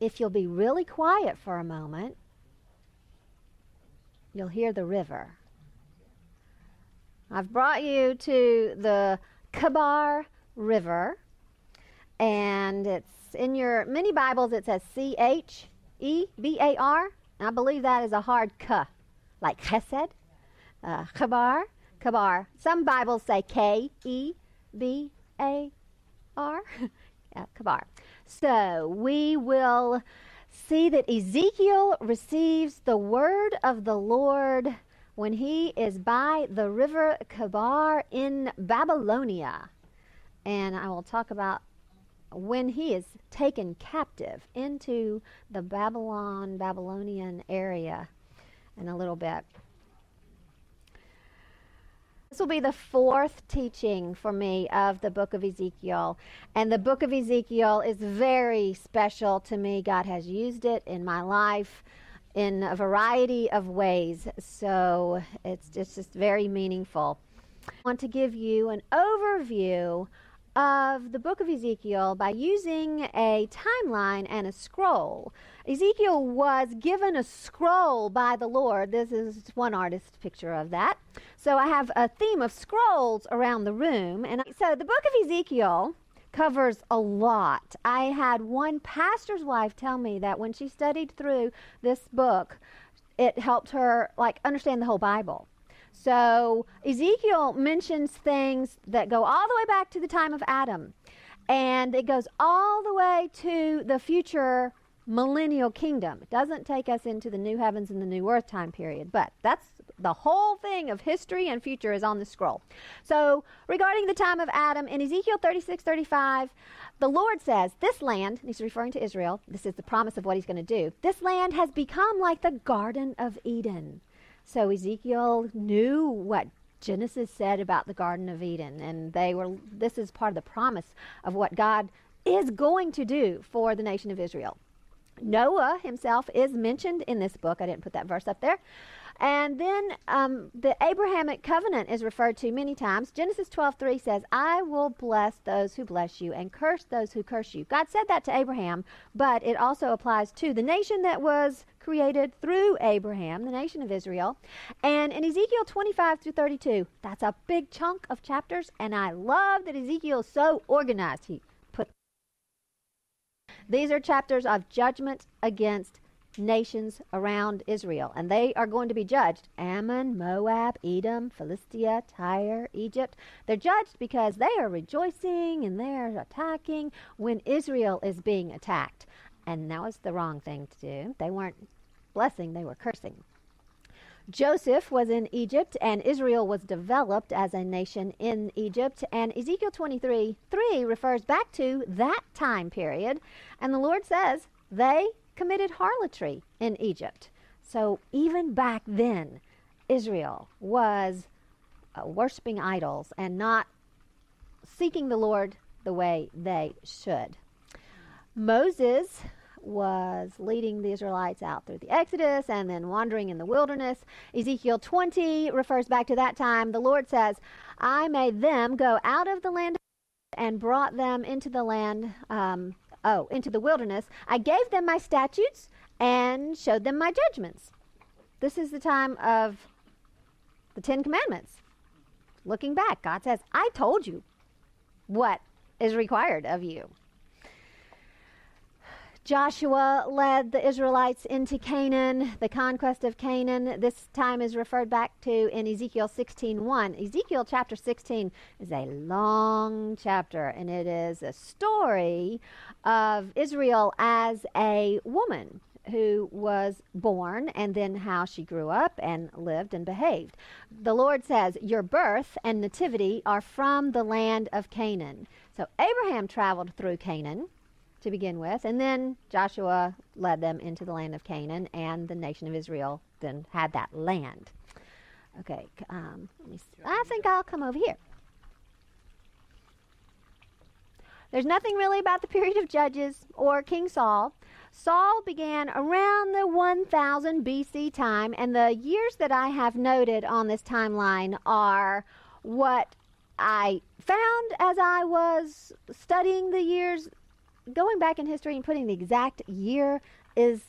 If you'll be really quiet for a moment, you'll hear the river. I've brought you to the Chebar River, and it's in your many Bibles. It says C H E B A R. I believe that is a hard K, like Chesed. Uh, Chebar, Chebar. Some Bibles say K E B A R. yeah, Chebar. So we will see that Ezekiel receives the word of the Lord when he is by the river Chebar in Babylonia. And I will talk about when he is taken captive into the Babylon, Babylonian area in a little bit. This will be the fourth teaching for me of the book of Ezekiel. And the book of Ezekiel is very special to me. God has used it in my life in a variety of ways. So it's just, it's just very meaningful. I want to give you an overview of the book of Ezekiel by using a timeline and a scroll. Ezekiel was given a scroll by the Lord. This is one artist's picture of that. So I have a theme of scrolls around the room. And so the book of Ezekiel covers a lot. I had one pastor's wife tell me that when she studied through this book, it helped her like understand the whole Bible. So Ezekiel mentions things that go all the way back to the time of Adam. And it goes all the way to the future millennial kingdom. It doesn't take us into the new heavens and the new earth time period, but that's the whole thing of history and future is on the scroll. So, regarding the time of Adam, in Ezekiel 36 35, the Lord says, This land, he's referring to Israel, this is the promise of what he's going to do. This land has become like the Garden of Eden. So Ezekiel knew what Genesis said about the Garden of Eden, and they were. This is part of the promise of what God is going to do for the nation of Israel. Noah himself is mentioned in this book. I didn't put that verse up there. And then um, the Abrahamic covenant is referred to many times. Genesis 12:3 says, "I will bless those who bless you and curse those who curse you." God said that to Abraham, but it also applies to the nation that was created through Abraham, the nation of Israel. And in Ezekiel 25 through 32, that's a big chunk of chapters, and I love that Ezekiel is so organized. He these are chapters of judgment against nations around Israel, and they are going to be judged Ammon, Moab, Edom, Philistia, Tyre, Egypt. They're judged because they are rejoicing and they're attacking when Israel is being attacked. And that was the wrong thing to do. They weren't blessing, they were cursing. Joseph was in Egypt, and Israel was developed as a nation in Egypt. And Ezekiel 23 3 refers back to that time period. And the Lord says, They committed harlotry in Egypt. So even back then, Israel was uh, worshiping idols and not seeking the Lord the way they should. Moses was leading the Israelites out through the Exodus and then wandering in the wilderness. Ezekiel 20 refers back to that time. The Lord says, I made them go out of the land and brought them into the land um, oh, into the wilderness, I gave them my statutes and showed them my judgments. This is the time of the Ten Commandments. Looking back, God says, I told you what is required of you. Joshua led the Israelites into Canaan, the conquest of Canaan. This time is referred back to in Ezekiel 16:1. Ezekiel chapter 16 is a long chapter and it is a story of Israel as a woman who was born and then how she grew up and lived and behaved. The Lord says, Your birth and nativity are from the land of Canaan. So Abraham traveled through Canaan to begin with. And then Joshua led them into the land of Canaan, and the nation of Israel then had that land. Okay, um, I think I'll come over here. There's nothing really about the period of Judges or King Saul. Saul began around the 1000 BC time, and the years that I have noted on this timeline are what I found as I was studying the years going back in history and putting the exact year is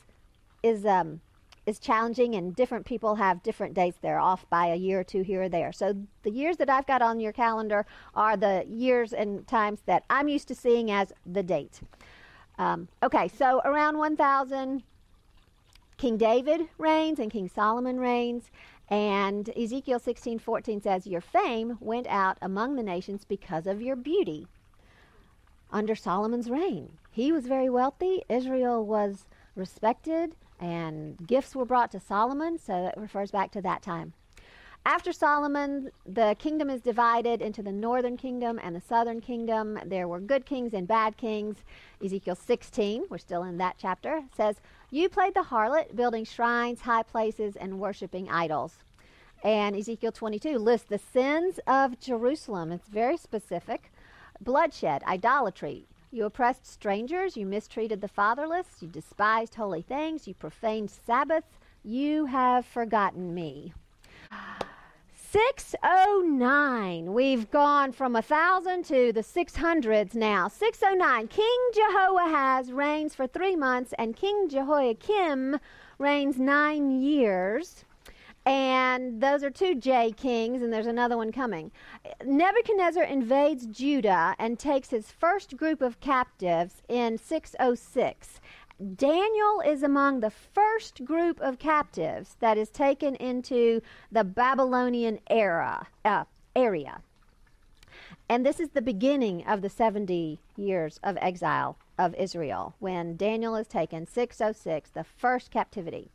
is um, is challenging, and different people have different dates. They're off by a year or two here or there. So the years that I've got on your calendar are the years and times that I'm used to seeing as the date. Um, okay, so around 1000, King David reigns and King Solomon reigns. And Ezekiel 16:14 says, "Your fame went out among the nations because of your beauty." Under Solomon's reign, he was very wealthy. Israel was respected and gifts were brought to Solomon, so it refers back to that time. After Solomon, the kingdom is divided into the northern kingdom and the southern kingdom. There were good kings and bad kings. Ezekiel 16, we're still in that chapter, says, You played the harlot, building shrines, high places, and worshiping idols. And Ezekiel 22 lists the sins of Jerusalem. It's very specific bloodshed, idolatry, you oppressed strangers. You mistreated the fatherless. You despised holy things. You profaned Sabbaths. You have forgotten me. 609. We've gone from a 1,000 to the 600s now. 609. King Jehoahaz reigns for three months, and King Jehoiakim reigns nine years. And those are two J kings, and there's another one coming. Nebuchadnezzar invades Judah and takes his first group of captives in 606. Daniel is among the first group of captives that is taken into the Babylonian era uh, area. And this is the beginning of the 70 years of exile of Israel when Daniel is taken 606, the first captivity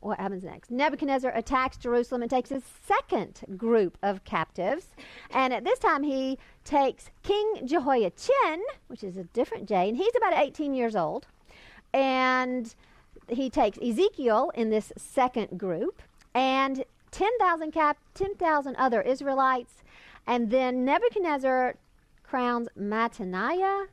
what happens next? Nebuchadnezzar attacks Jerusalem and takes his second group of captives. And at this time, he takes King Jehoiachin, which is a different J, and he's about 18 years old. And he takes Ezekiel in this second group and 10,000 cap 10,000 other Israelites. And then Nebuchadnezzar crowns Mattaniah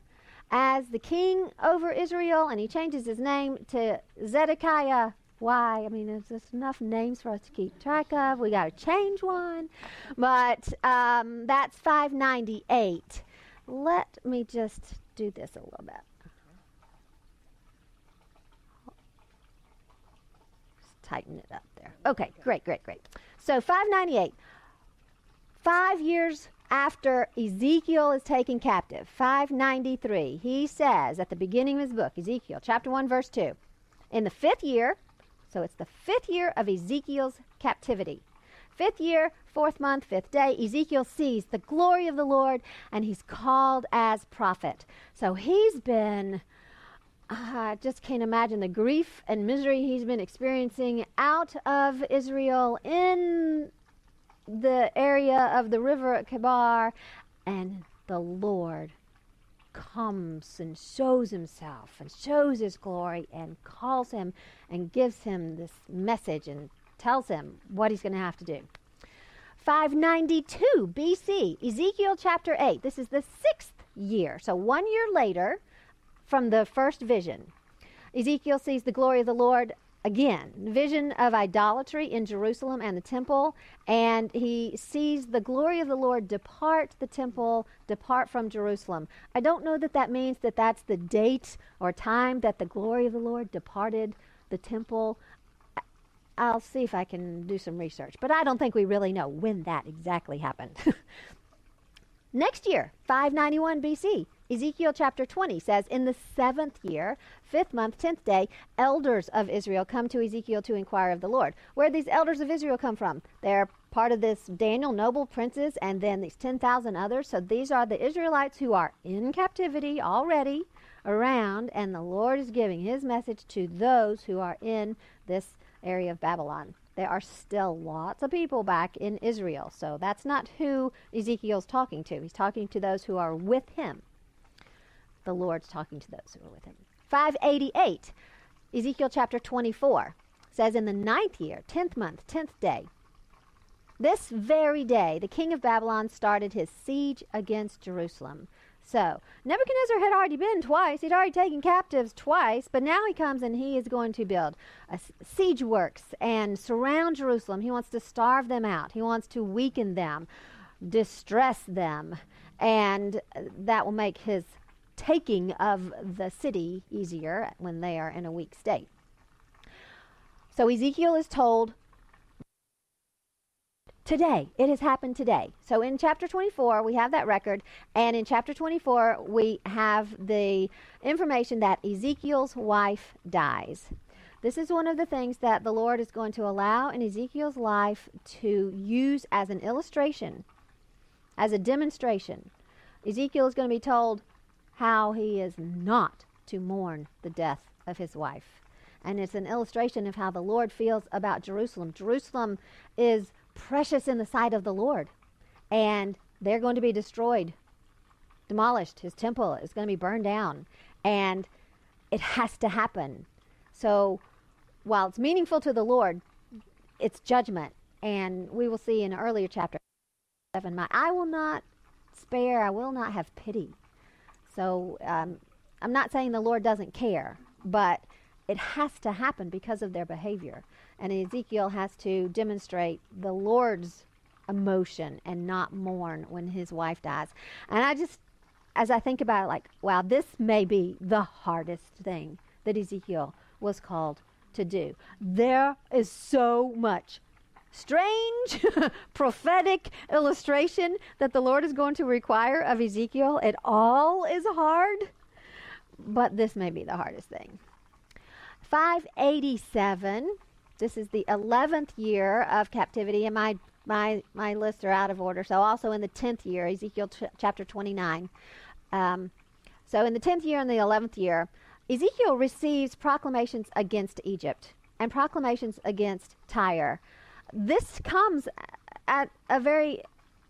as the king over Israel, and he changes his name to Zedekiah why? I mean, there's just enough names for us to keep track of. We got to change one. But um, that's 598. Let me just do this a little bit. Just tighten it up there. Okay, great, great, great. So 598. Five years after Ezekiel is taken captive, 593, he says at the beginning of his book, Ezekiel chapter 1, verse 2, in the fifth year, so it's the fifth year of Ezekiel's captivity. Fifth year, fourth month, fifth day, Ezekiel sees the glory of the Lord and he's called as prophet. So he's been, I just can't imagine the grief and misery he's been experiencing out of Israel in the area of the river Chebar. And the Lord comes and shows himself and shows his glory and calls him and gives him this message and tells him what he's going to have to do. 592 BC, Ezekiel chapter 8. This is the sixth year. So one year later from the first vision, Ezekiel sees the glory of the Lord again, vision of idolatry in Jerusalem and the temple, and he sees the glory of the Lord depart the temple, depart from Jerusalem. I don't know that that means that that's the date or time that the glory of the Lord departed the temple. I'll see if I can do some research, but I don't think we really know when that exactly happened. Next year, 591 BC, Ezekiel chapter 20 says, In the seventh year, fifth month, tenth day, elders of Israel come to Ezekiel to inquire of the Lord. Where these elders of Israel come from? They're part of this Daniel noble princes and then these 10,000 others. So these are the Israelites who are in captivity already around, and the Lord is giving his message to those who are in this area of Babylon. There are still lots of people back in Israel. So that's not who Ezekiel's talking to. He's talking to those who are with him the Lord's talking to those who are with him. 588, Ezekiel chapter 24 says, In the ninth year, tenth month, tenth day, this very day, the king of Babylon started his siege against Jerusalem. So, Nebuchadnezzar had already been twice. He'd already taken captives twice, but now he comes and he is going to build siege works and surround Jerusalem. He wants to starve them out, he wants to weaken them, distress them, and that will make his taking of the city easier when they are in a weak state. So Ezekiel is told today. It has happened today. So in chapter 24, we have that record. And in chapter 24, we have the information that Ezekiel's wife dies. This is one of the things that the Lord is going to allow in Ezekiel's life to use as an illustration, as a demonstration. Ezekiel is going to be told how he is not to mourn the death of his wife. And it's an illustration of how the Lord feels about Jerusalem. Jerusalem is precious in the sight of the Lord. And they're going to be destroyed, demolished. His temple is going to be burned down. And it has to happen. So while it's meaningful to the Lord, it's judgment. And we will see in an earlier chapter 7, my I will not spare, I will not have pity. So um, I'm not saying the Lord doesn't care, but it has to happen because of their behavior. And Ezekiel has to demonstrate the Lord's emotion and not mourn when his wife dies. And I just, as I think about it, like, wow, this may be the hardest thing that Ezekiel was called to do. There is so much strange prophetic illustration that the Lord is going to require of Ezekiel. It all is hard, but this may be the hardest thing. 587 this is the 11th year of captivity, and my, my, my lists are out of order. So, also in the 10th year, Ezekiel t- chapter 29. Um, so, in the 10th year and the 11th year, Ezekiel receives proclamations against Egypt and proclamations against Tyre. This comes at a very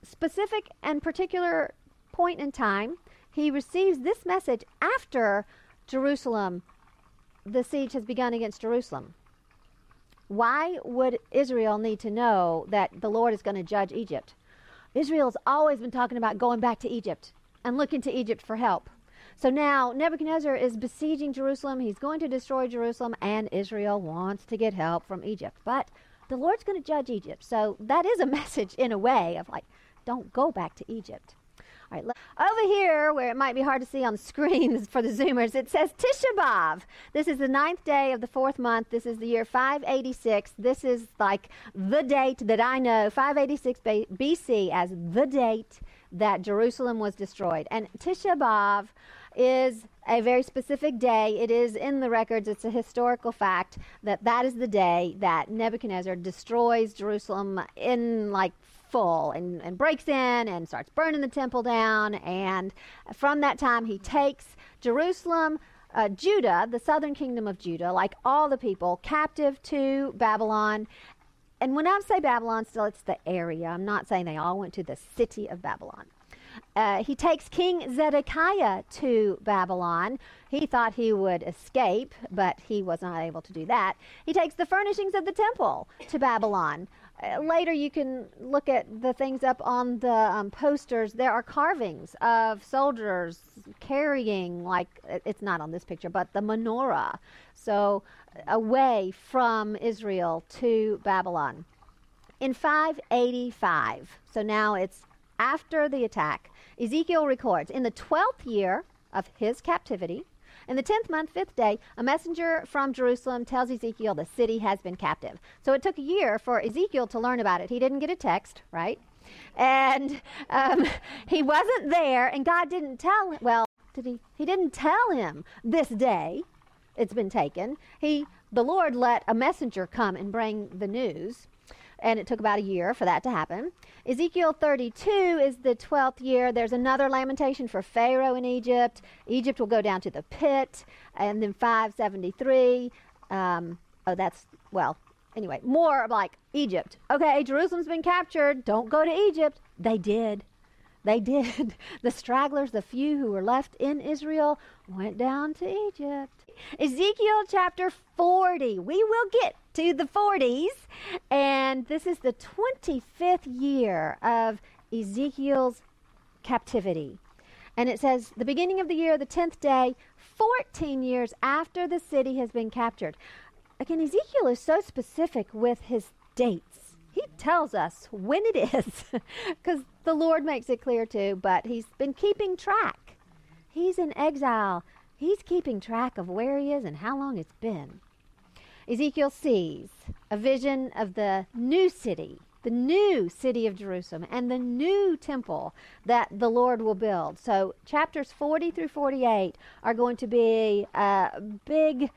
specific and particular point in time. He receives this message after Jerusalem, the siege has begun against Jerusalem. Why would Israel need to know that the Lord is going to judge Egypt? Israel's always been talking about going back to Egypt and looking to Egypt for help. So now Nebuchadnezzar is besieging Jerusalem. He's going to destroy Jerusalem, and Israel wants to get help from Egypt. But the Lord's going to judge Egypt. So that is a message in a way of like, don't go back to Egypt. All right, over here, where it might be hard to see on the screen for the Zoomers, it says Tisha B'Av. This is the ninth day of the fourth month. This is the year 586. This is like the date that I know, 586 BC, as the date that Jerusalem was destroyed. And Tisha B'Av is a very specific day. It is in the records, it's a historical fact that that is the day that Nebuchadnezzar destroys Jerusalem in like full and, and breaks in and starts burning the temple down. And from that time, he takes Jerusalem, uh, Judah, the southern kingdom of Judah, like all the people, captive to Babylon. And when I say Babylon, still it's the area. I'm not saying they all went to the city of Babylon. Uh, he takes King Zedekiah to Babylon. He thought he would escape, but he was not able to do that. He takes the furnishings of the temple to Babylon. Uh, later you can look at the things up on the um, posters. There are carvings of soldiers carrying, like, it's not on this picture, but the menorah. So, away from Israel to Babylon. In 585, so now it's after the attack, Ezekiel records in the 12th year of his captivity, in the tenth month, fifth day, a messenger from Jerusalem tells Ezekiel the city has been captive. So it took a year for Ezekiel to learn about it. He didn't get a text, right? And um, he wasn't there, and God didn't tell him. Well, did he? He didn't tell him this day it's been taken. He, the Lord, let a messenger come and bring the news and it took about a year for that to happen. Ezekiel 32 is the 12th year. There's another lamentation for Pharaoh in Egypt. Egypt will go down to the pit. And then 573. Um, oh, that's, well, anyway, more like Egypt. Okay, Jerusalem's been captured. Don't go to Egypt. They did. They did. The stragglers, the few who were left in Israel, went down to Egypt. Ezekiel chapter 40. We will get to the 40s. And this is the 25th year of Ezekiel's captivity. And it says, the beginning of the year, the 10th day, 14 years after the city has been captured. Again, Ezekiel is so specific with his dates. He tells us when it is, because the Lord makes it clear too, but he's been keeping track. He's in exile. He's keeping track of where he is and how long it's been. Ezekiel sees a vision of the new city, the new city of Jerusalem, and the new temple that the Lord will build. So, chapters 40 through 48 are going to be a big,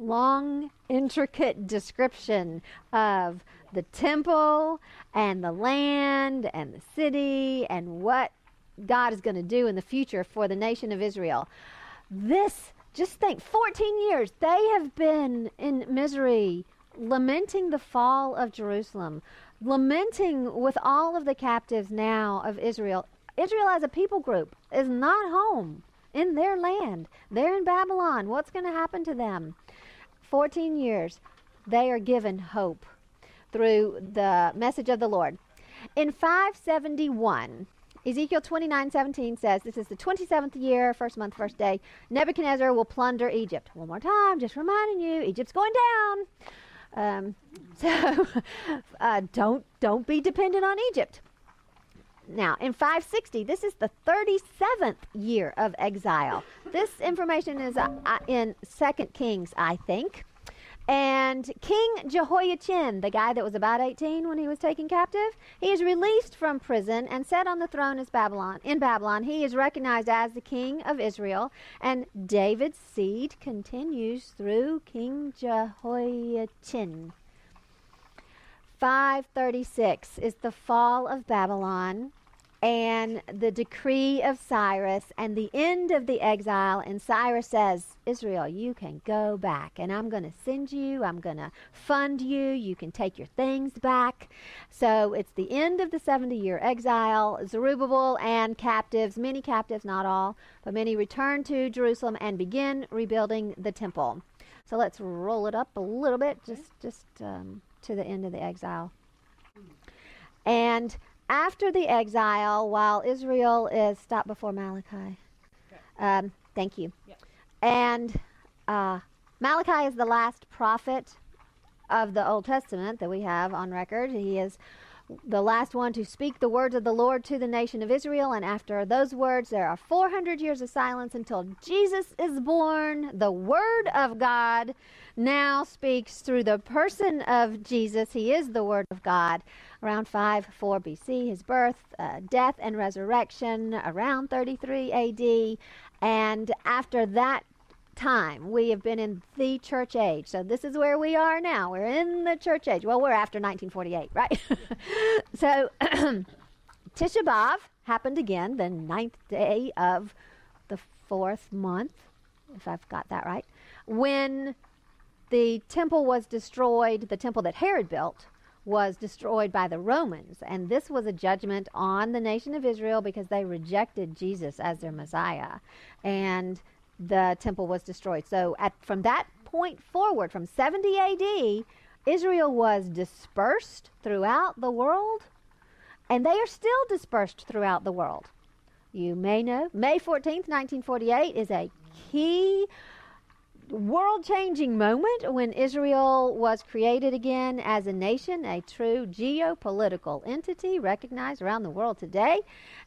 long, intricate description of the temple and the land and the city and what God is going to do in the future for the nation of Israel. This, just think, 14 years, they have been in misery, lamenting the fall of Jerusalem, lamenting with all of the captives now of Israel. Israel as a people group is not home in their land. They're in Babylon. What's going to happen to them? 14 years, they are given hope through the message of the Lord. In 571, Ezekiel 29 17 says, This is the 27th year, first month, first day. Nebuchadnezzar will plunder Egypt. One more time, just reminding you, Egypt's going down. Um, so uh, don't, don't be dependent on Egypt. Now, in 560, this is the 37th year of exile. This information is uh, in Second Kings, I think. And King Jehoiachin, the guy that was about 18 when he was taken captive, he is released from prison and set on the throne as Babylon. In Babylon, he is recognized as the king of Israel, and David's seed continues through King Jehoiachin. 536 is the fall of Babylon and the decree of Cyrus and the end of the exile. And Cyrus says, Israel, you can go back, and I'm going to send you, I'm going to fund you, you can take your things back. So it's the end of the 70 year exile. Zerubbabel and captives, many captives, not all, but many return to Jerusalem and begin rebuilding the temple. So let's roll it up a little bit, just, just um, to the end of the exile. And after the exile, while Israel is stopped before Malachi. Um, thank you. And uh, Malachi is the last prophet of the Old Testament that we have on record. He is the last one to speak the words of the Lord to the nation of Israel. And after those words, there are 400 years of silence until Jesus is born. The Word of God now speaks through the person of Jesus. He is the Word of God. Around 5 4 BC, his birth, uh, death, and resurrection, around 33 AD. And after that time. We have been in the church age. So this is where we are now. We're in the church age. Well, we're after 1948, right? so Tisha B'Av happened again, the ninth day of the fourth month, if I've got that right, when the temple was destroyed, the temple that Herod built was destroyed by the Romans. And this was a judgment on the nation of Israel because they rejected Jesus as their Messiah. And the temple was destroyed. So at, from that point forward, from 70 AD, Israel was dispersed throughout the world, and they are still dispersed throughout the world. You may know May 14th, 1948 is a key world changing moment when Israel was created again as a nation, a true geopolitical entity recognized around the world today,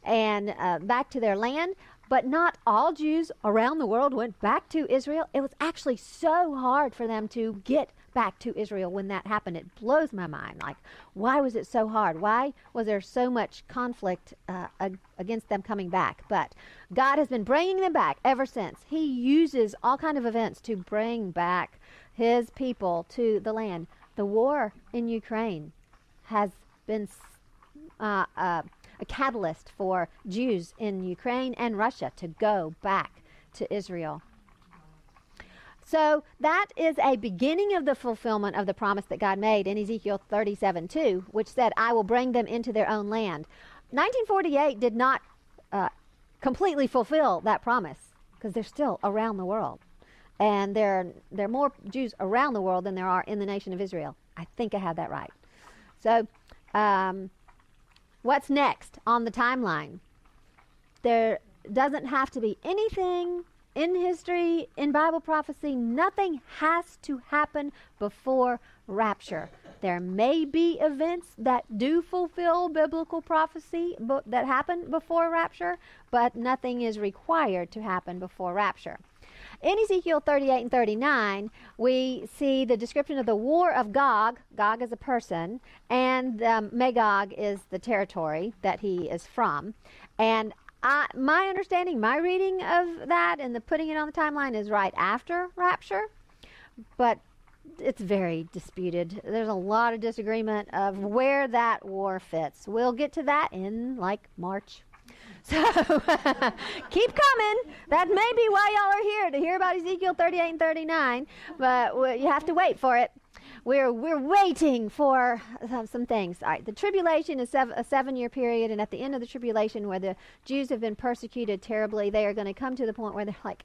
and uh, back to their land. But not all Jews around the world went back to Israel. It was actually so hard for them to get back to Israel when that happened. It blows my mind. Like, why was it so hard? Why was there so much conflict uh, ag- against them coming back? But God has been bringing them back ever since. He uses all kind of events to bring back His people to the land. The war in Ukraine has been uh, uh, a catalyst for Jews in Ukraine and Russia to go back to Israel. So that is a beginning of the fulfillment of the promise that God made in Ezekiel 37 2, which said, I will bring them into their own land. 1948 did not uh, completely fulfill that promise because they're still around the world. And there are, there are more Jews around the world than there are in the nation of Israel. I think I have that right. So, um, What's next on the timeline? There doesn't have to be anything in history, in Bible prophecy, nothing has to happen before rapture. there may be events that do fulfill biblical prophecy that happen before rapture, but nothing is required to happen before rapture. In Ezekiel 38 and 39, we see the description of the war of Gog. Gog is a person, and um, Magog is the territory that he is from. And I, my understanding, my reading of that and the putting it on the timeline is right after rapture, but it's very disputed. There's a lot of disagreement of where that war fits. We'll get to that in like March. So keep coming. That may be why y'all are here to hear about Ezekiel 38 and 39, but you have to wait for it. We're, we're waiting for some, some things. All right, the tribulation is sev- a seven year period, and at the end of the tribulation, where the Jews have been persecuted terribly, they are going to come to the point where they're like,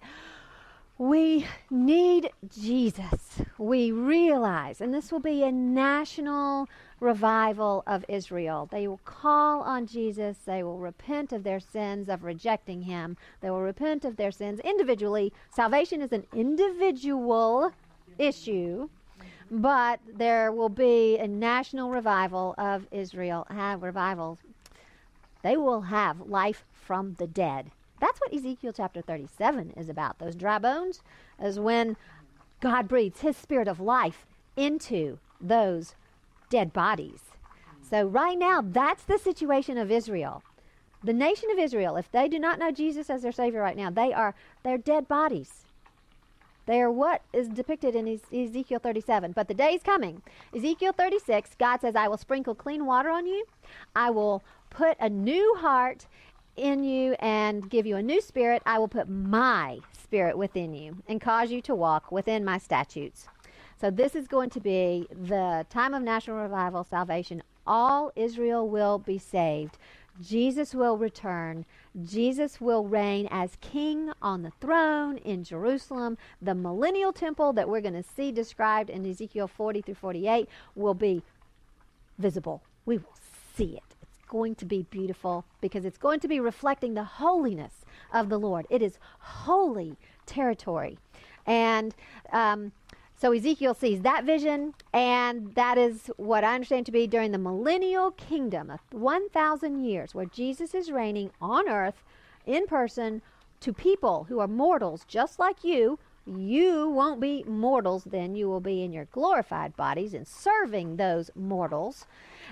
we need Jesus. We realize, and this will be a national revival of Israel. They will call on Jesus. They will repent of their sins of rejecting him. They will repent of their sins individually. Salvation is an individual issue, but there will be a national revival of Israel. Have revivals. They will have life from the dead. That's what Ezekiel chapter 37 is about. Those dry bones is when God breathes his spirit of life into those dead bodies. So, right now, that's the situation of Israel. The nation of Israel, if they do not know Jesus as their Savior right now, they are they're dead bodies. They are what is depicted in Ezekiel 37. But the day is coming. Ezekiel 36, God says, I will sprinkle clean water on you. I will put a new heart in you and give you a new spirit, I will put my spirit within you and cause you to walk within my statutes. So, this is going to be the time of national revival, salvation. All Israel will be saved. Jesus will return. Jesus will reign as king on the throne in Jerusalem. The millennial temple that we're going to see described in Ezekiel 40 through 48 will be visible. We will see it It's going to be beautiful because it's going to be reflecting the holiness of the Lord. It is holy territory. And um, so Ezekiel sees that vision, and that is what I understand to be during the millennial kingdom of 1,000 years, where Jesus is reigning on earth in person to people who are mortals just like you you won't be mortals then. You will be in your glorified bodies and serving those mortals.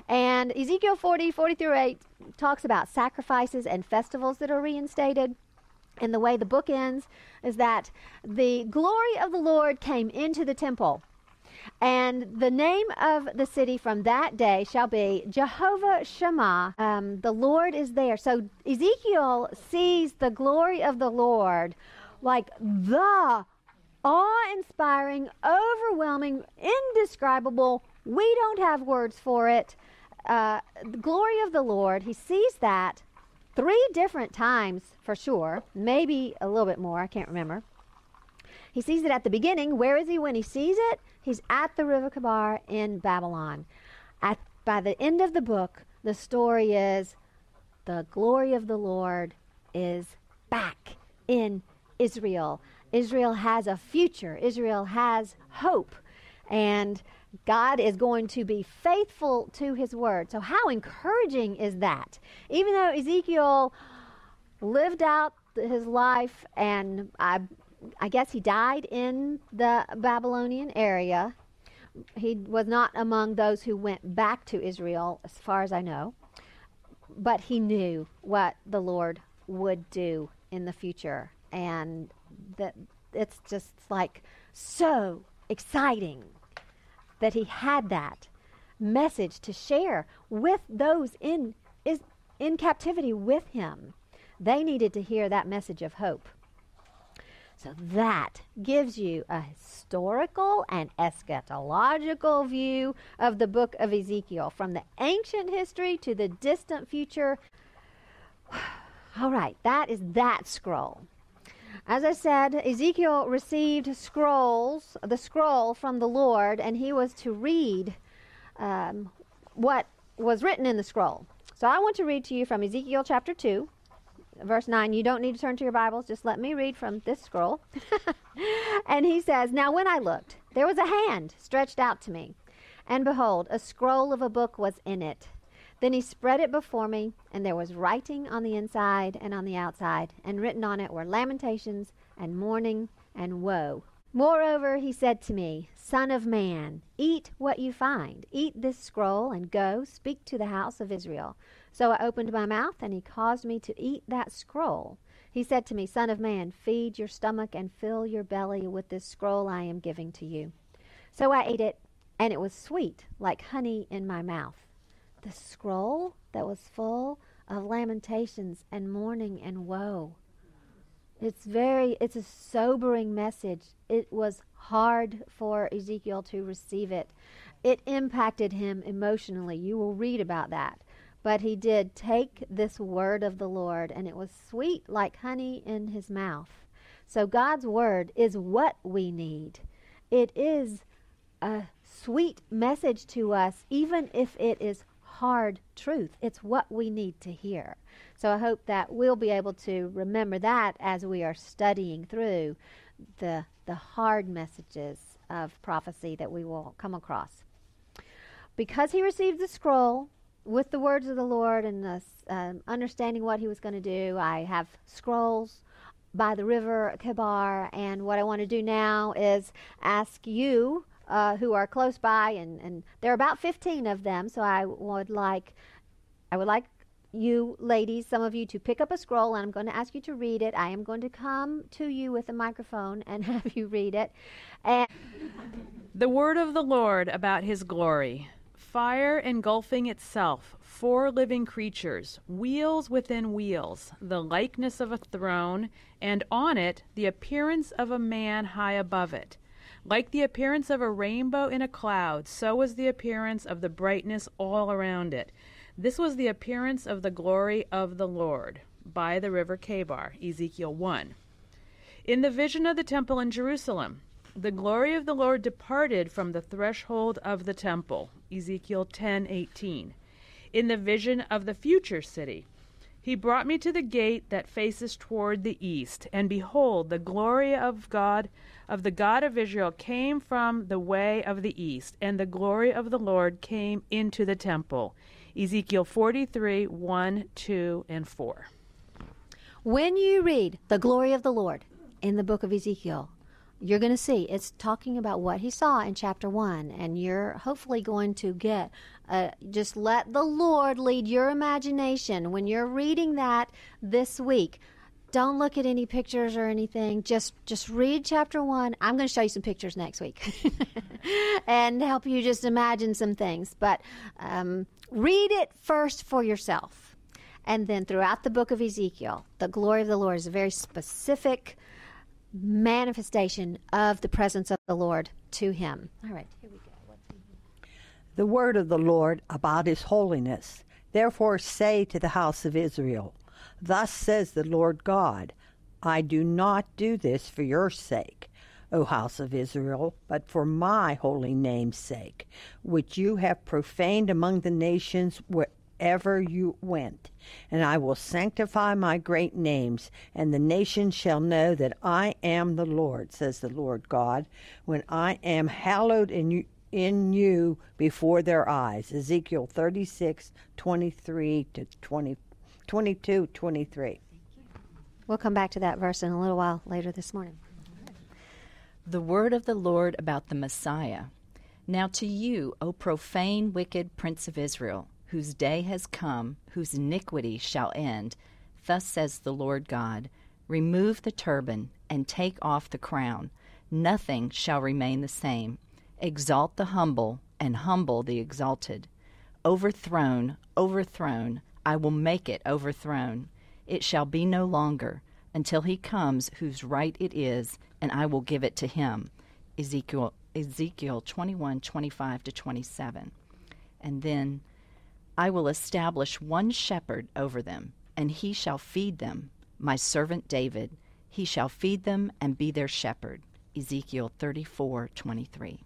And Ezekiel 40, 40 through 8 talks about sacrifices and festivals that are reinstated. And the way the book ends is that the glory of the Lord came into the temple. And the name of the city from that day shall be Jehovah Shammah. Um, the Lord is there. So Ezekiel sees the glory of the Lord like the awe inspiring, overwhelming, indescribable. We don't have words for it. Uh, the glory of the Lord, he sees that three different times for sure, maybe a little bit more, I can't remember. He sees it at the beginning. Where is he when he sees it? He's at the River Chebar in Babylon. At, by the end of the book, the story is the glory of the Lord is back in Israel. Israel has a future, Israel has hope. And God is going to be faithful to his word. So, how encouraging is that? Even though Ezekiel lived out his life, and I, I guess he died in the Babylonian area, he was not among those who went back to Israel, as far as I know. But he knew what the Lord would do in the future. And that it's just like so exciting that he had that message to share with those in is in captivity with him. They needed to hear that message of hope. So that gives you a historical and eschatological view of the book of Ezekiel from the ancient history to the distant future. All right, that is that scroll. As I said, Ezekiel received scrolls, the scroll from the Lord, and he was to read um, what was written in the scroll. So I want to read to you from Ezekiel chapter 2, verse 9. You don't need to turn to your Bibles, just let me read from this scroll. and he says, Now when I looked, there was a hand stretched out to me. And behold, a scroll of a book was in it. Then he spread it before me, and there was writing on the inside and on the outside, and written on it were lamentations and mourning and woe. Moreover, he said to me, Son of man, eat what you find. Eat this scroll, and go, speak to the house of Israel. So I opened my mouth, and he caused me to eat that scroll. He said to me, Son of man, feed your stomach and fill your belly with this scroll I am giving to you. So I ate it, and it was sweet, like honey in my mouth. The scroll that was full of lamentations and mourning and woe. It's very, it's a sobering message. It was hard for Ezekiel to receive it. It impacted him emotionally. You will read about that. But he did take this word of the Lord, and it was sweet like honey in his mouth. So God's word is what we need. It is a sweet message to us, even if it is hard truth. It's what we need to hear. So I hope that we'll be able to remember that as we are studying through the the hard messages of prophecy that we will come across. Because he received the scroll, with the words of the Lord and the, um, understanding what He was going to do, I have scrolls by the river Chebar, and what I want to do now is ask you uh, who are close by, and, and there are about 15 of them, so I would like, I would like you ladies, some of you, to pick up a scroll, and I'm going to ask you to read it. I am going to come to you with a microphone and have you read it. And the word of the Lord about His glory fire engulfing itself, four living creatures, wheels within wheels, the likeness of a throne, and on it the appearance of a man high above it. Like the appearance of a rainbow in a cloud, so was the appearance of the brightness all around it. This was the appearance of the glory of the Lord by the river Chebar, Ezekiel 1. In the vision of the temple in Jerusalem, the glory of the Lord departed from the threshold of the temple. Ezekiel 10:18. In the vision of the future city, he brought me to the gate that faces toward the east, and behold, the glory of God of the God of Israel came from the way of the east, and the glory of the Lord came into the temple. Ezekiel 43, 1, 2, and 4. When you read the glory of the Lord in the book of Ezekiel, you're going to see it's talking about what he saw in chapter 1 and you're hopefully going to get uh, just let the lord lead your imagination when you're reading that this week don't look at any pictures or anything just just read chapter 1 i'm going to show you some pictures next week and help you just imagine some things but um, read it first for yourself and then throughout the book of ezekiel the glory of the lord is a very specific manifestation of the presence of the Lord to him. All right, here we go. The word of the Lord about his holiness. Therefore say to the house of Israel, Thus says the Lord God, I do not do this for your sake, O house of Israel, but for my holy name's sake, which you have profaned among the nations wherever you went. And I will sanctify my great names, and the nations shall know that I am the Lord, says the Lord God, when I am hallowed in you, in you before their eyes. Ezekiel 36, 23 to 20, 22, 23. We'll come back to that verse in a little while later this morning. The word of the Lord about the Messiah. Now to you, O profane, wicked prince of Israel, whose day has come, whose iniquity shall end. Thus says the Lord God Remove the turban and take off the crown. Nothing shall remain the same. Exalt the humble and humble the exalted. Overthrown, overthrown, I will make it overthrown. It shall be no longer until he comes whose right it is, and I will give it to him. Ezekiel Ezekiel 21, 25 to 27. And then I will establish one shepherd over them, and he shall feed them, my servant David. He shall feed them and be their shepherd. Ezekiel 34:23.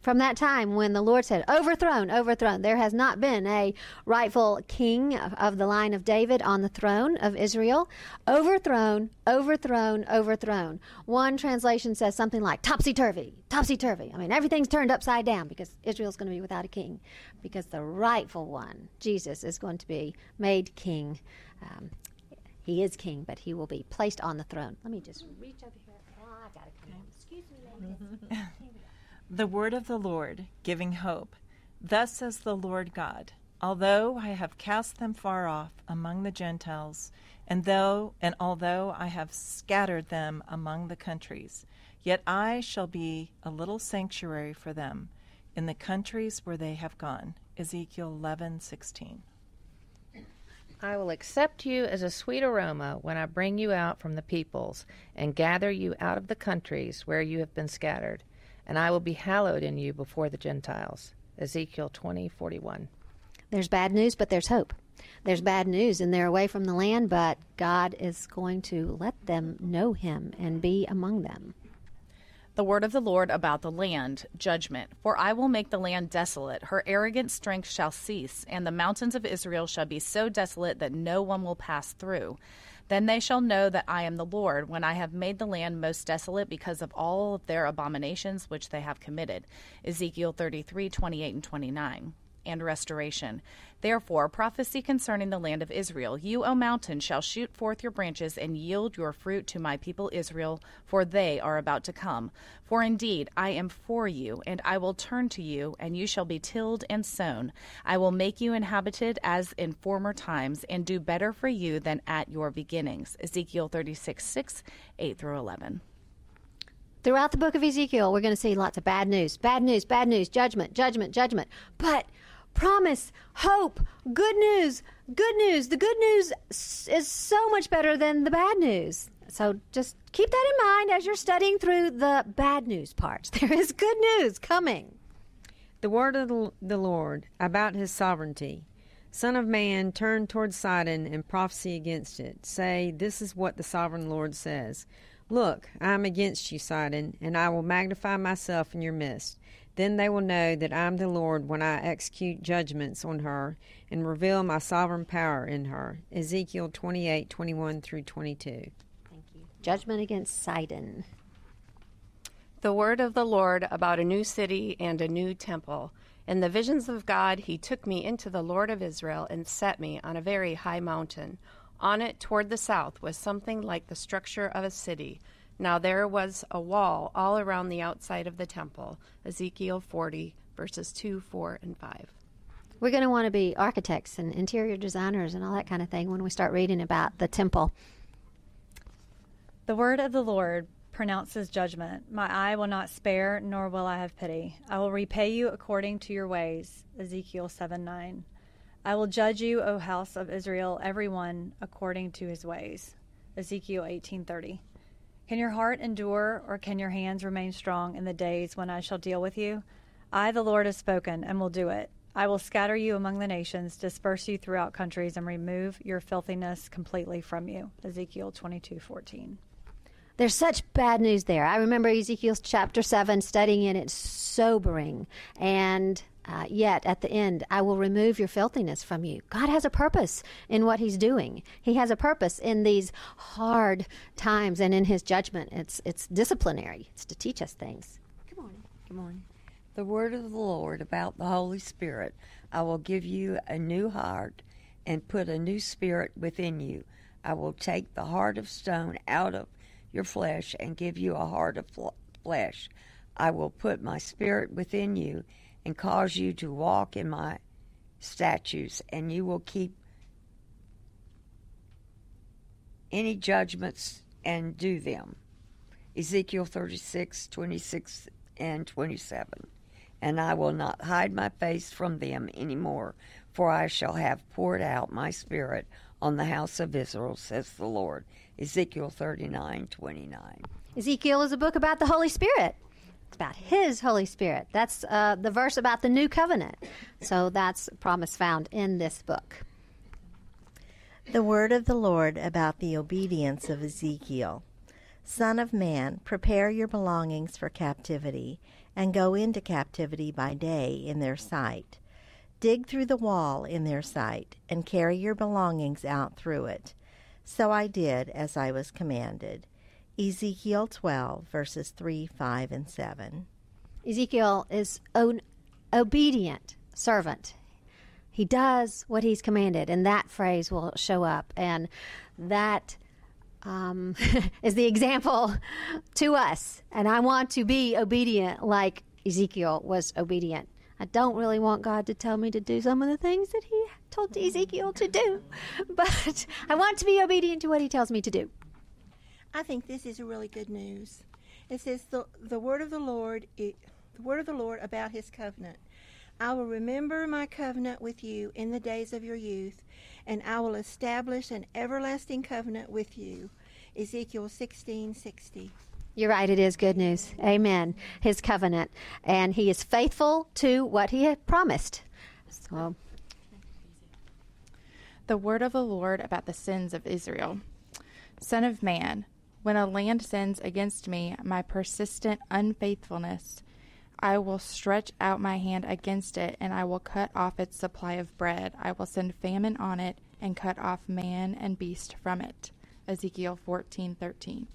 From that time when the Lord said, Overthrown, overthrown. There has not been a rightful king of, of the line of David on the throne of Israel. Overthrown, overthrown, overthrown. One translation says something like topsy turvy, topsy turvy. I mean, everything's turned upside down because Israel's going to be without a king because the rightful one, Jesus, is going to be made king. Um, he is king, but he will be placed on the throne. Let me just reach over here. Oh, I've got to come on. Excuse me, ladies. The word of the Lord, giving hope. Thus says the Lord God Although I have cast them far off among the Gentiles, and though and although I have scattered them among the countries, yet I shall be a little sanctuary for them in the countries where they have gone. Ezekiel 11:16. I will accept you as a sweet aroma when I bring you out from the peoples and gather you out of the countries where you have been scattered and I will be hallowed in you before the Gentiles. Ezekiel 20:41. There's bad news, but there's hope. There's bad news, and they're away from the land, but God is going to let them know Him and be among them. The word of the Lord about the land, judgment. For I will make the land desolate, her arrogant strength shall cease, and the mountains of Israel shall be so desolate that no one will pass through. Then they shall know that I am the Lord, when I have made the land most desolate because of all of their abominations which they have committed. Ezekiel 33 28 and 29 and restoration. Therefore, prophecy concerning the land of Israel. You, O mountain, shall shoot forth your branches and yield your fruit to my people Israel, for they are about to come. For indeed, I am for you, and I will turn to you, and you shall be tilled and sown. I will make you inhabited as in former times, and do better for you than at your beginnings. Ezekiel 36 6, 8 through 11. Throughout the book of Ezekiel, we're going to see lots of bad news, bad news, bad news, judgment, judgment, judgment. But promise, hope, good news, good news. The good news is so much better than the bad news. So just keep that in mind as you're studying through the bad news parts. There is good news coming. The word of the Lord about his sovereignty. Son of man, turn toward Sidon and prophesy against it. Say, This is what the sovereign Lord says. Look, I am against you, Sidon, and I will magnify myself in your midst. Then they will know that I am the Lord when I execute judgments on her and reveal my sovereign power in her. Ezekiel 28 21 through 22. Thank you. Judgment against Sidon. The word of the Lord about a new city and a new temple. In the visions of God, he took me into the Lord of Israel and set me on a very high mountain. On it, toward the south, was something like the structure of a city now there was a wall all around the outside of the temple. Ezekiel 40, verses 2, 4, and 5. We're going to want to be architects and interior designers and all that kind of thing when we start reading about the temple. The word of the Lord pronounces judgment. My eye will not spare, nor will I have pity. I will repay you according to your ways. Ezekiel 7 9. I will judge you, O house of Israel, every one according to his ways. Ezekiel 18:30. Can your heart endure, or can your hands remain strong in the days when I shall deal with you? I, the Lord, have spoken and will do it. I will scatter you among the nations, disperse you throughout countries, and remove your filthiness completely from you. Ezekiel 22:14. There's such bad news there. I remember Ezekiel chapter 7 studying it. It's sobering. And uh, yet, at the end, I will remove your filthiness from you. God has a purpose in what He's doing. He has a purpose in these hard times and in His judgment. It's it's disciplinary. It's to teach us things. Good morning. Good morning. The word of the Lord about the Holy Spirit. I will give you a new heart and put a new spirit within you. I will take the heart of stone out of your flesh and give you a heart of flesh. I will put my spirit within you and cause you to walk in my statutes, and you will keep any judgments and do them. Ezekiel 36, 26, and 27. And I will not hide my face from them any more, for I shall have poured out my spirit on the house of Israel, says the Lord. Ezekiel 39, 29. Ezekiel is a book about the Holy Spirit. About His Holy Spirit. That's uh, the verse about the new covenant. So that's a promise found in this book. The word of the Lord about the obedience of Ezekiel. Son of man, prepare your belongings for captivity, and go into captivity by day in their sight. Dig through the wall in their sight, and carry your belongings out through it. So I did as I was commanded. Ezekiel 12, verses 3, 5, and 7. Ezekiel is an obedient servant. He does what he's commanded, and that phrase will show up. And that um, is the example to us. And I want to be obedient like Ezekiel was obedient. I don't really want God to tell me to do some of the things that He told Ezekiel to do, but I want to be obedient to what He tells me to do. I think this is a really good news. It says the the word of the Lord, it, the word of the Lord about His covenant. I will remember my covenant with you in the days of your youth, and I will establish an everlasting covenant with you. Ezekiel sixteen sixty. You're right, it is good news. Amen. His covenant. And he is faithful to what he had promised. So The word of the Lord about the sins of Israel. Son of man, when a land sins against me, my persistent unfaithfulness, I will stretch out my hand against it, and I will cut off its supply of bread. I will send famine on it, and cut off man and beast from it. Ezekiel fourteen thirteen.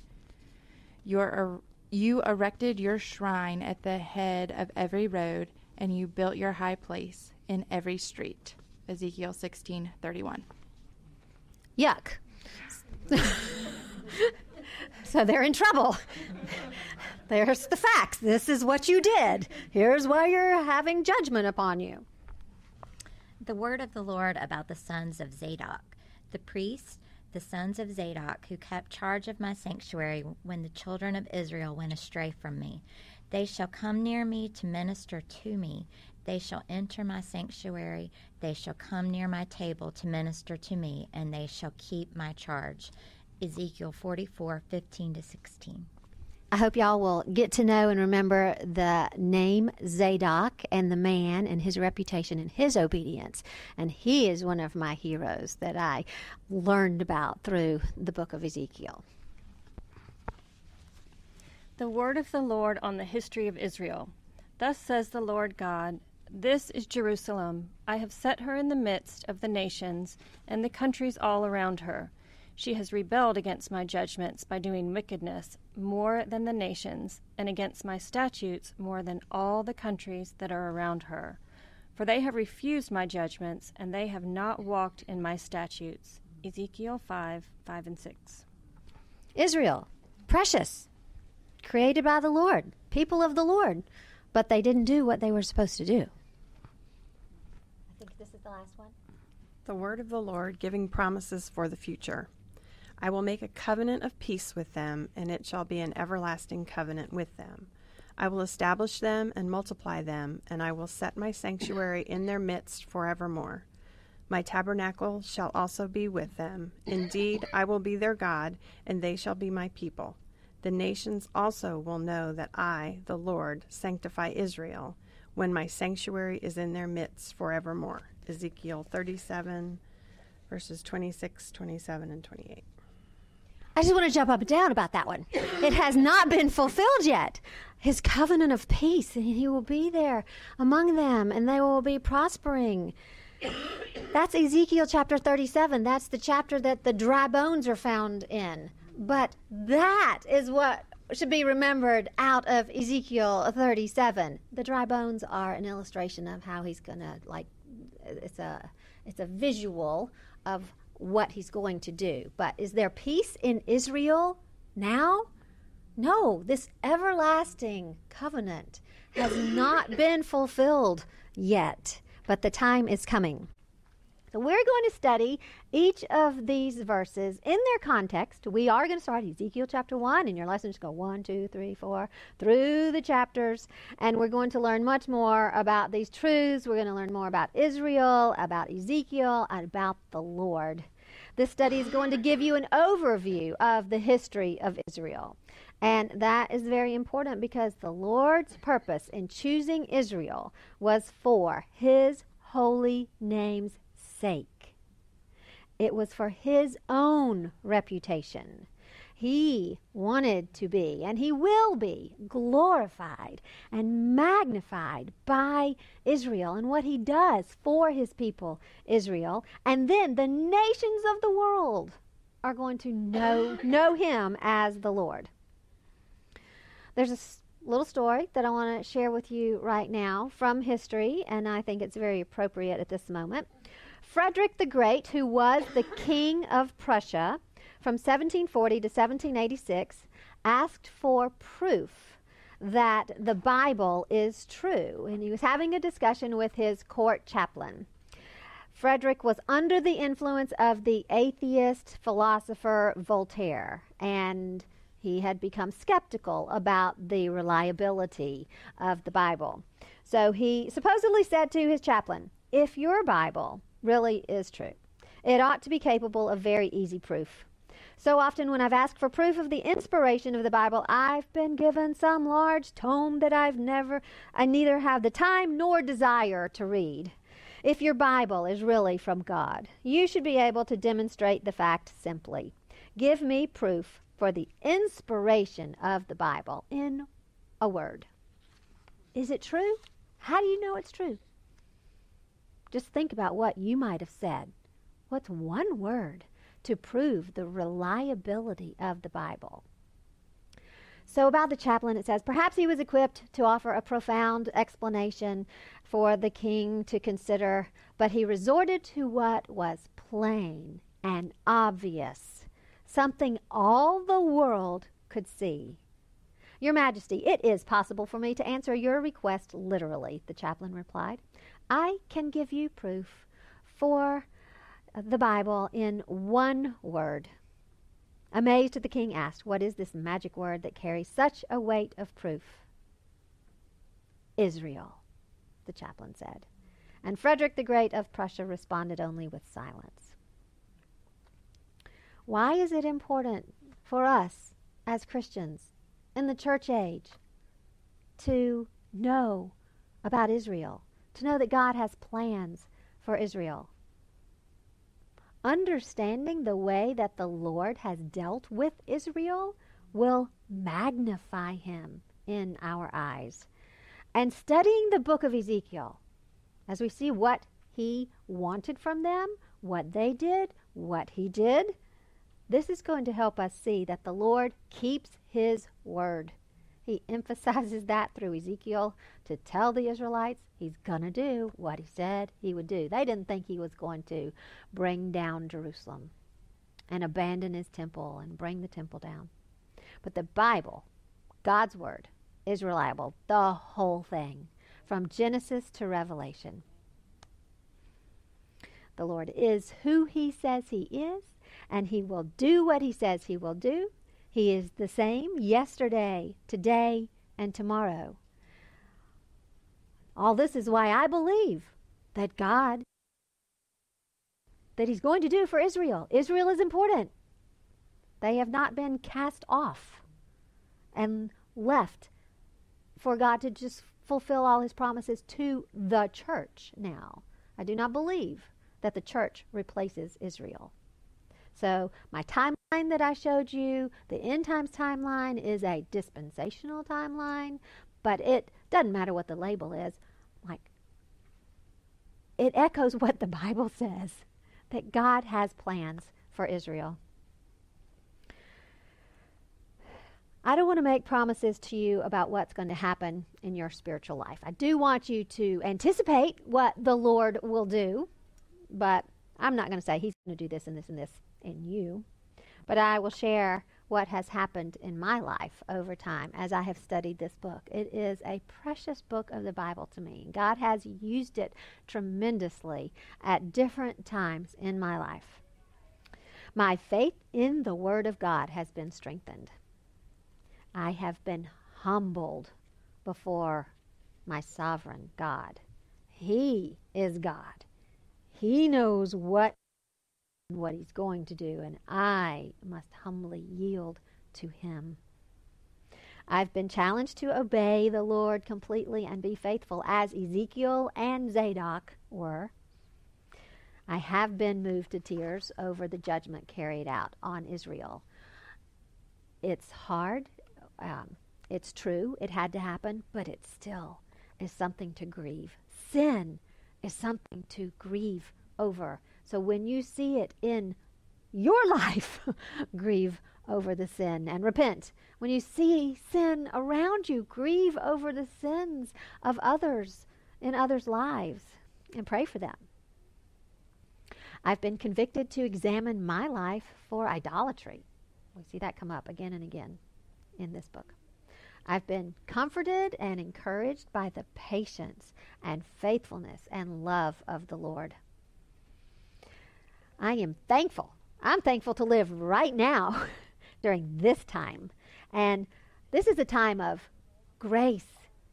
Your, er, you erected your shrine at the head of every road, and you built your high place in every street. Ezekiel sixteen thirty one. Yuck. so they're in trouble. There's the facts. This is what you did. Here's why you're having judgment upon you. The word of the Lord about the sons of Zadok, the priests, the sons of Zadok, who kept charge of my sanctuary when the children of Israel went astray from me. They shall come near me to minister to me. They shall enter my sanctuary. They shall come near my table to minister to me, and they shall keep my charge. Ezekiel 44 15 to 16. I hope y'all will get to know and remember the name Zadok and the man and his reputation and his obedience. And he is one of my heroes that I learned about through the book of Ezekiel. The word of the Lord on the history of Israel. Thus says the Lord God This is Jerusalem. I have set her in the midst of the nations and the countries all around her. She has rebelled against my judgments by doing wickedness more than the nations, and against my statutes more than all the countries that are around her. For they have refused my judgments, and they have not walked in my statutes. Ezekiel 5 5 and 6. Israel, precious, created by the Lord, people of the Lord, but they didn't do what they were supposed to do. I think this is the last one. The word of the Lord giving promises for the future. I will make a covenant of peace with them, and it shall be an everlasting covenant with them. I will establish them and multiply them, and I will set my sanctuary in their midst forevermore. My tabernacle shall also be with them. Indeed, I will be their God, and they shall be my people. The nations also will know that I, the Lord, sanctify Israel, when my sanctuary is in their midst forevermore. Ezekiel 37, verses 26, 27, and 28. I just want to jump up and down about that one. It has not been fulfilled yet. His covenant of peace, and he will be there among them, and they will be prospering. That's Ezekiel chapter 37. That's the chapter that the dry bones are found in. But that is what should be remembered out of Ezekiel 37. The dry bones are an illustration of how he's going to like it's a it's a visual of what he's going to do. But is there peace in Israel now? No, this everlasting covenant has not been fulfilled yet, but the time is coming. So we're going to study each of these verses in their context. We are going to start Ezekiel chapter 1, and your lessons go 1, 2, 3, 4, through the chapters. And we're going to learn much more about these truths. We're going to learn more about Israel, about Ezekiel, and about the Lord. This study is going to give you an overview of the history of Israel. And that is very important because the Lord's purpose in choosing Israel was for his holy name's sake. It was for his own reputation. He wanted to be, and he will be, glorified and magnified by Israel and what he does for his people, Israel. And then the nations of the world are going to know, know him as the Lord. There's a little story that I want to share with you right now from history, and I think it's very appropriate at this moment. Frederick the Great, who was the king of Prussia from 1740 to 1786, asked for proof that the Bible is true, and he was having a discussion with his court chaplain. Frederick was under the influence of the atheist philosopher Voltaire, and he had become skeptical about the reliability of the Bible. So he supposedly said to his chaplain, If your Bible really is true, it ought to be capable of very easy proof. So often, when I've asked for proof of the inspiration of the Bible, I've been given some large tome that I've never, I neither have the time nor desire to read. If your Bible is really from God, you should be able to demonstrate the fact simply. Give me proof for the inspiration of the Bible in a word. Is it true? How do you know it's true? Just think about what you might have said. What's one word to prove the reliability of the Bible? So, about the chaplain, it says, perhaps he was equipped to offer a profound explanation for the king to consider, but he resorted to what was plain and obvious something all the world could see. Your Majesty, it is possible for me to answer your request literally, the chaplain replied. I can give you proof for the Bible in one word. Amazed, the king asked, What is this magic word that carries such a weight of proof? Israel, the chaplain said. And Frederick the Great of Prussia responded only with silence. Why is it important for us as Christians in the church age to know about Israel, to know that God has plans for Israel? Understanding the way that the Lord has dealt with Israel will magnify him in our eyes. And studying the book of Ezekiel, as we see what he wanted from them, what they did, what he did, this is going to help us see that the Lord keeps his word. He emphasizes that through Ezekiel to tell the Israelites he's going to do what he said he would do. They didn't think he was going to bring down Jerusalem and abandon his temple and bring the temple down. But the Bible, God's word, is reliable, the whole thing, from Genesis to Revelation. The Lord is who he says he is and he will do what he says he will do. He is the same yesterday, today, and tomorrow. All this is why I believe that God that he's going to do for Israel. Israel is important. They have not been cast off and left for God to just fulfill all his promises to the church now. I do not believe that the church replaces Israel. So, my timeline that I showed you, the end times timeline, is a dispensational timeline, but it doesn't matter what the label is. Like, it echoes what the Bible says that God has plans for Israel. I don't want to make promises to you about what's going to happen in your spiritual life. I do want you to anticipate what the Lord will do, but I'm not going to say He's going to do this and this and this in you, but I will share what has happened in my life over time as I have studied this book. It is a precious book of the Bible to me. God has used it tremendously at different times in my life. My faith in the Word of God has been strengthened. I have been humbled before my sovereign God. He is God. He knows what what he's going to do, and I must humbly yield to him. I've been challenged to obey the Lord completely and be faithful, as Ezekiel and Zadok were. I have been moved to tears over the judgment carried out on Israel. it's hard. Um, it's true. It had to happen, but it still is something to grieve. Sin is something to grieve over. So when you see it in your life, grieve over the sin and repent. When you see sin around you, grieve over the sins of others in others' lives and pray for them. I've been convicted to examine my life for idolatry. We see that come up again and again in this book. I've been comforted and encouraged by the patience and faithfulness and love of the Lord. I am thankful. I'm thankful to live right now during this time. And this is a time of grace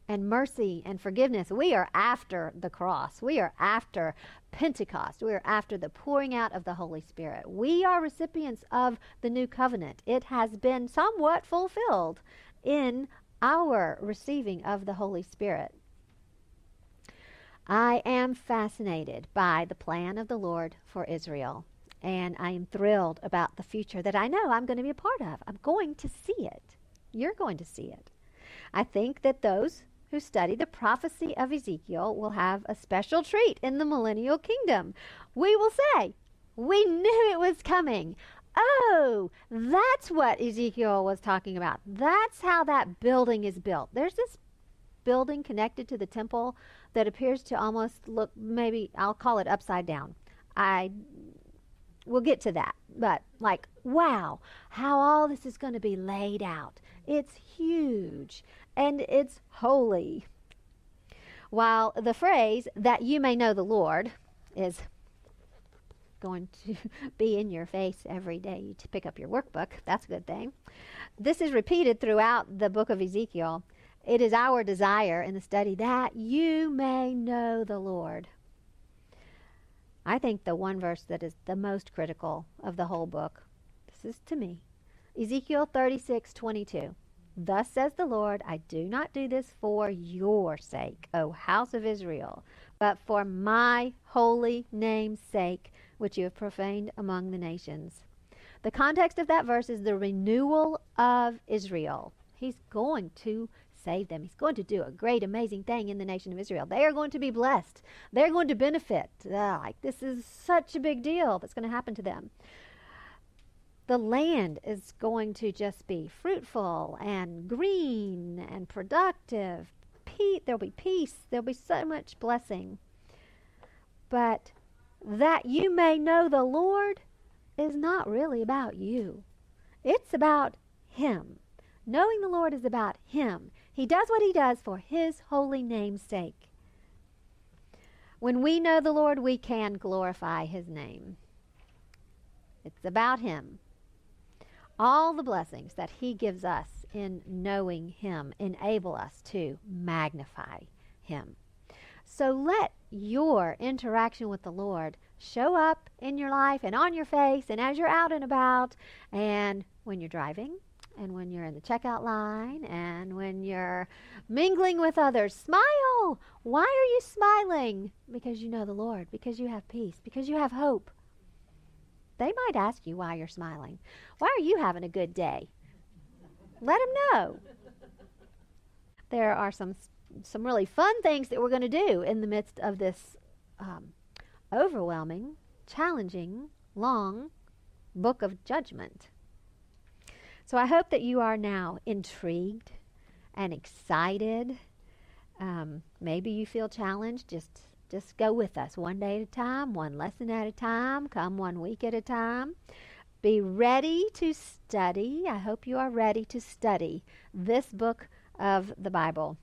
and mercy and forgiveness. We are after the cross. We are after Pentecost. We are after the pouring out of the Holy Spirit. We are recipients of the new covenant. It has been somewhat fulfilled in our receiving of the Holy Spirit. I am fascinated by the plan of the Lord for Israel, and I am thrilled about the future that I know I'm going to be a part of. I'm going to see it. You're going to see it. I think that those who study the prophecy of Ezekiel will have a special treat in the millennial kingdom. We will say, We knew it was coming. Oh, that's what Ezekiel was talking about. That's how that building is built. There's this building connected to the temple that appears to almost look maybe I'll call it upside down. I we'll get to that. But like, wow, how all this is going to be laid out. It's huge and it's holy. While the phrase that you may know the Lord is going to be in your face every day you pick up your workbook. That's a good thing. This is repeated throughout the book of Ezekiel. It is our desire in the study that you may know the Lord. I think the one verse that is the most critical of the whole book, this is to me, Ezekiel 36 22. Thus says the Lord, I do not do this for your sake, O house of Israel, but for my holy name's sake, which you have profaned among the nations. The context of that verse is the renewal of Israel. He's going to save them. He's going to do a great, amazing thing in the nation of Israel. They are going to be blessed. They're going to benefit. Ah, like this is such a big deal that's going to happen to them the land is going to just be fruitful and green and productive. Pe- there'll be peace. There'll be so much blessing. But that you may know the Lord is not really about you. It's about Him. Knowing the Lord is about Him. He does what He does for His holy name's sake. When we know the Lord, we can glorify His name. It's about Him all the blessings that He gives us in knowing Him enable us to magnify Him. So let your interaction with the Lord show up in your life and on your face and as you're out and about and when you're driving and when you're in the checkout line and when you're mingling with others. Smile! Why are you smiling? Because you know the Lord, because you have peace, because you have hope. They might ask you why you're smiling. Why are you having a good day? Let them know. There are some some really fun things that we're going to do in the midst of this um, overwhelming, challenging, long book of judgment. So I hope that you are now intrigued and excited. Um, maybe you feel challenged. Just just go with us one day at a time, one lesson at a time, come one week at a time. Be ready to study. I hope you are ready to study this book of the Bible.